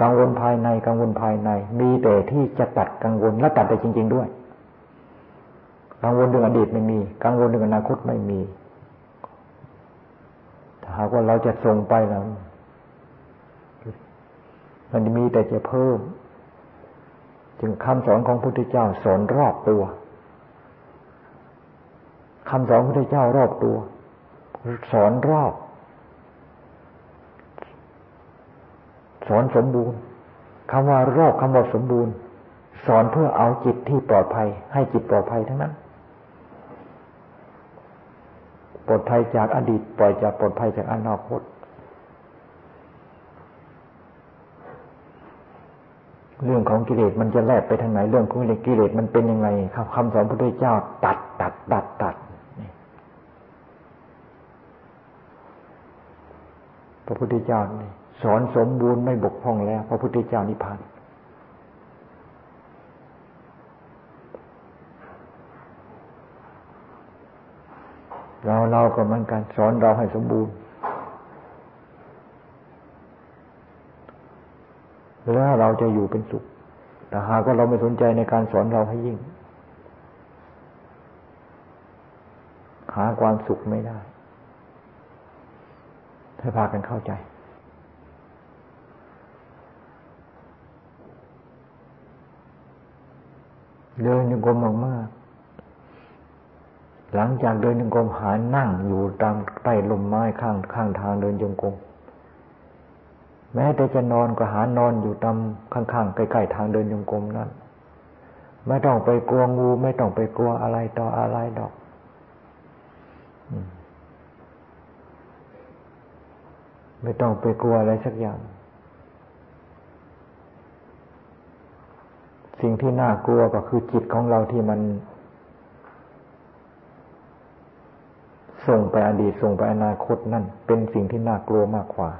กังวลภายในกังวลภายใน มีแต่ที่จะตัดกังวลและตัดไปจริง ๆด้วย กังวลเรื่องอดีตไม่มี กังวลเรื่องอนาคตไม่มีถ้าหากว่าเราจะส่งไปแล้วมันมีแต่จะเพิ่ม จึงคำสอนของพระพุทธเจ้าสอนรอบตัวคำสอนพระพุทธเจ้ารอบตัว สอนรอบ สอนสมบูรณ์คำว่ารอบคำว่าสมบูรณ์ สอนเพื่อเอาจิตที่ปลอดภัย ให้จิตปลอดภัยทั้งนั้น ปลอดภัยจากอดีต ปล่อยจากปลอดภัยจากอนาคต เรื่องของกิเลสมันจะแลบไปทางไหน เรื่องของกิเลสมันเป็นยังไงครับคำสอนพระพุทธเจ้า ตัด ตัด ตัด ตัดพระพุทธเจ้าสอนสมบูรณ์ไม่บกพร่องแล้ว พระพุทธเจ้านิพพาน เราเราก็เหมือนกัน สอนเราให้สมบูรณ์แล้วเราจะอยู่เป็นสุขแต่หากว่าเราไม่สนใจในการสอนเราให้ยิ่ง หาความสุขไม่ได้ให้พากันเข้าใจ เดินยังกลมมาก หลังจากเดินจงกรมหานั่งอยู่ตามใต้ลมไม้ข้างข้างทางเดินจงกรมแม้แต่จะนอนก็หานอนอยู่ตามข้างๆใกล้ๆทางเดินจงกรมนั้น ไม่ต้องไปกลัวงูไม่ต้องไปกลัวอะไรต่ออะไรดอกไม่ต้องไปกลัวอะไรสักอย่าง สิ่งที่น่ากลัวก็คือจิตของเราที่มัน ส่งไปอดีตส่งไปอนาคตนั่นเป็นสิ่งที่น่ากลัวมากกว่า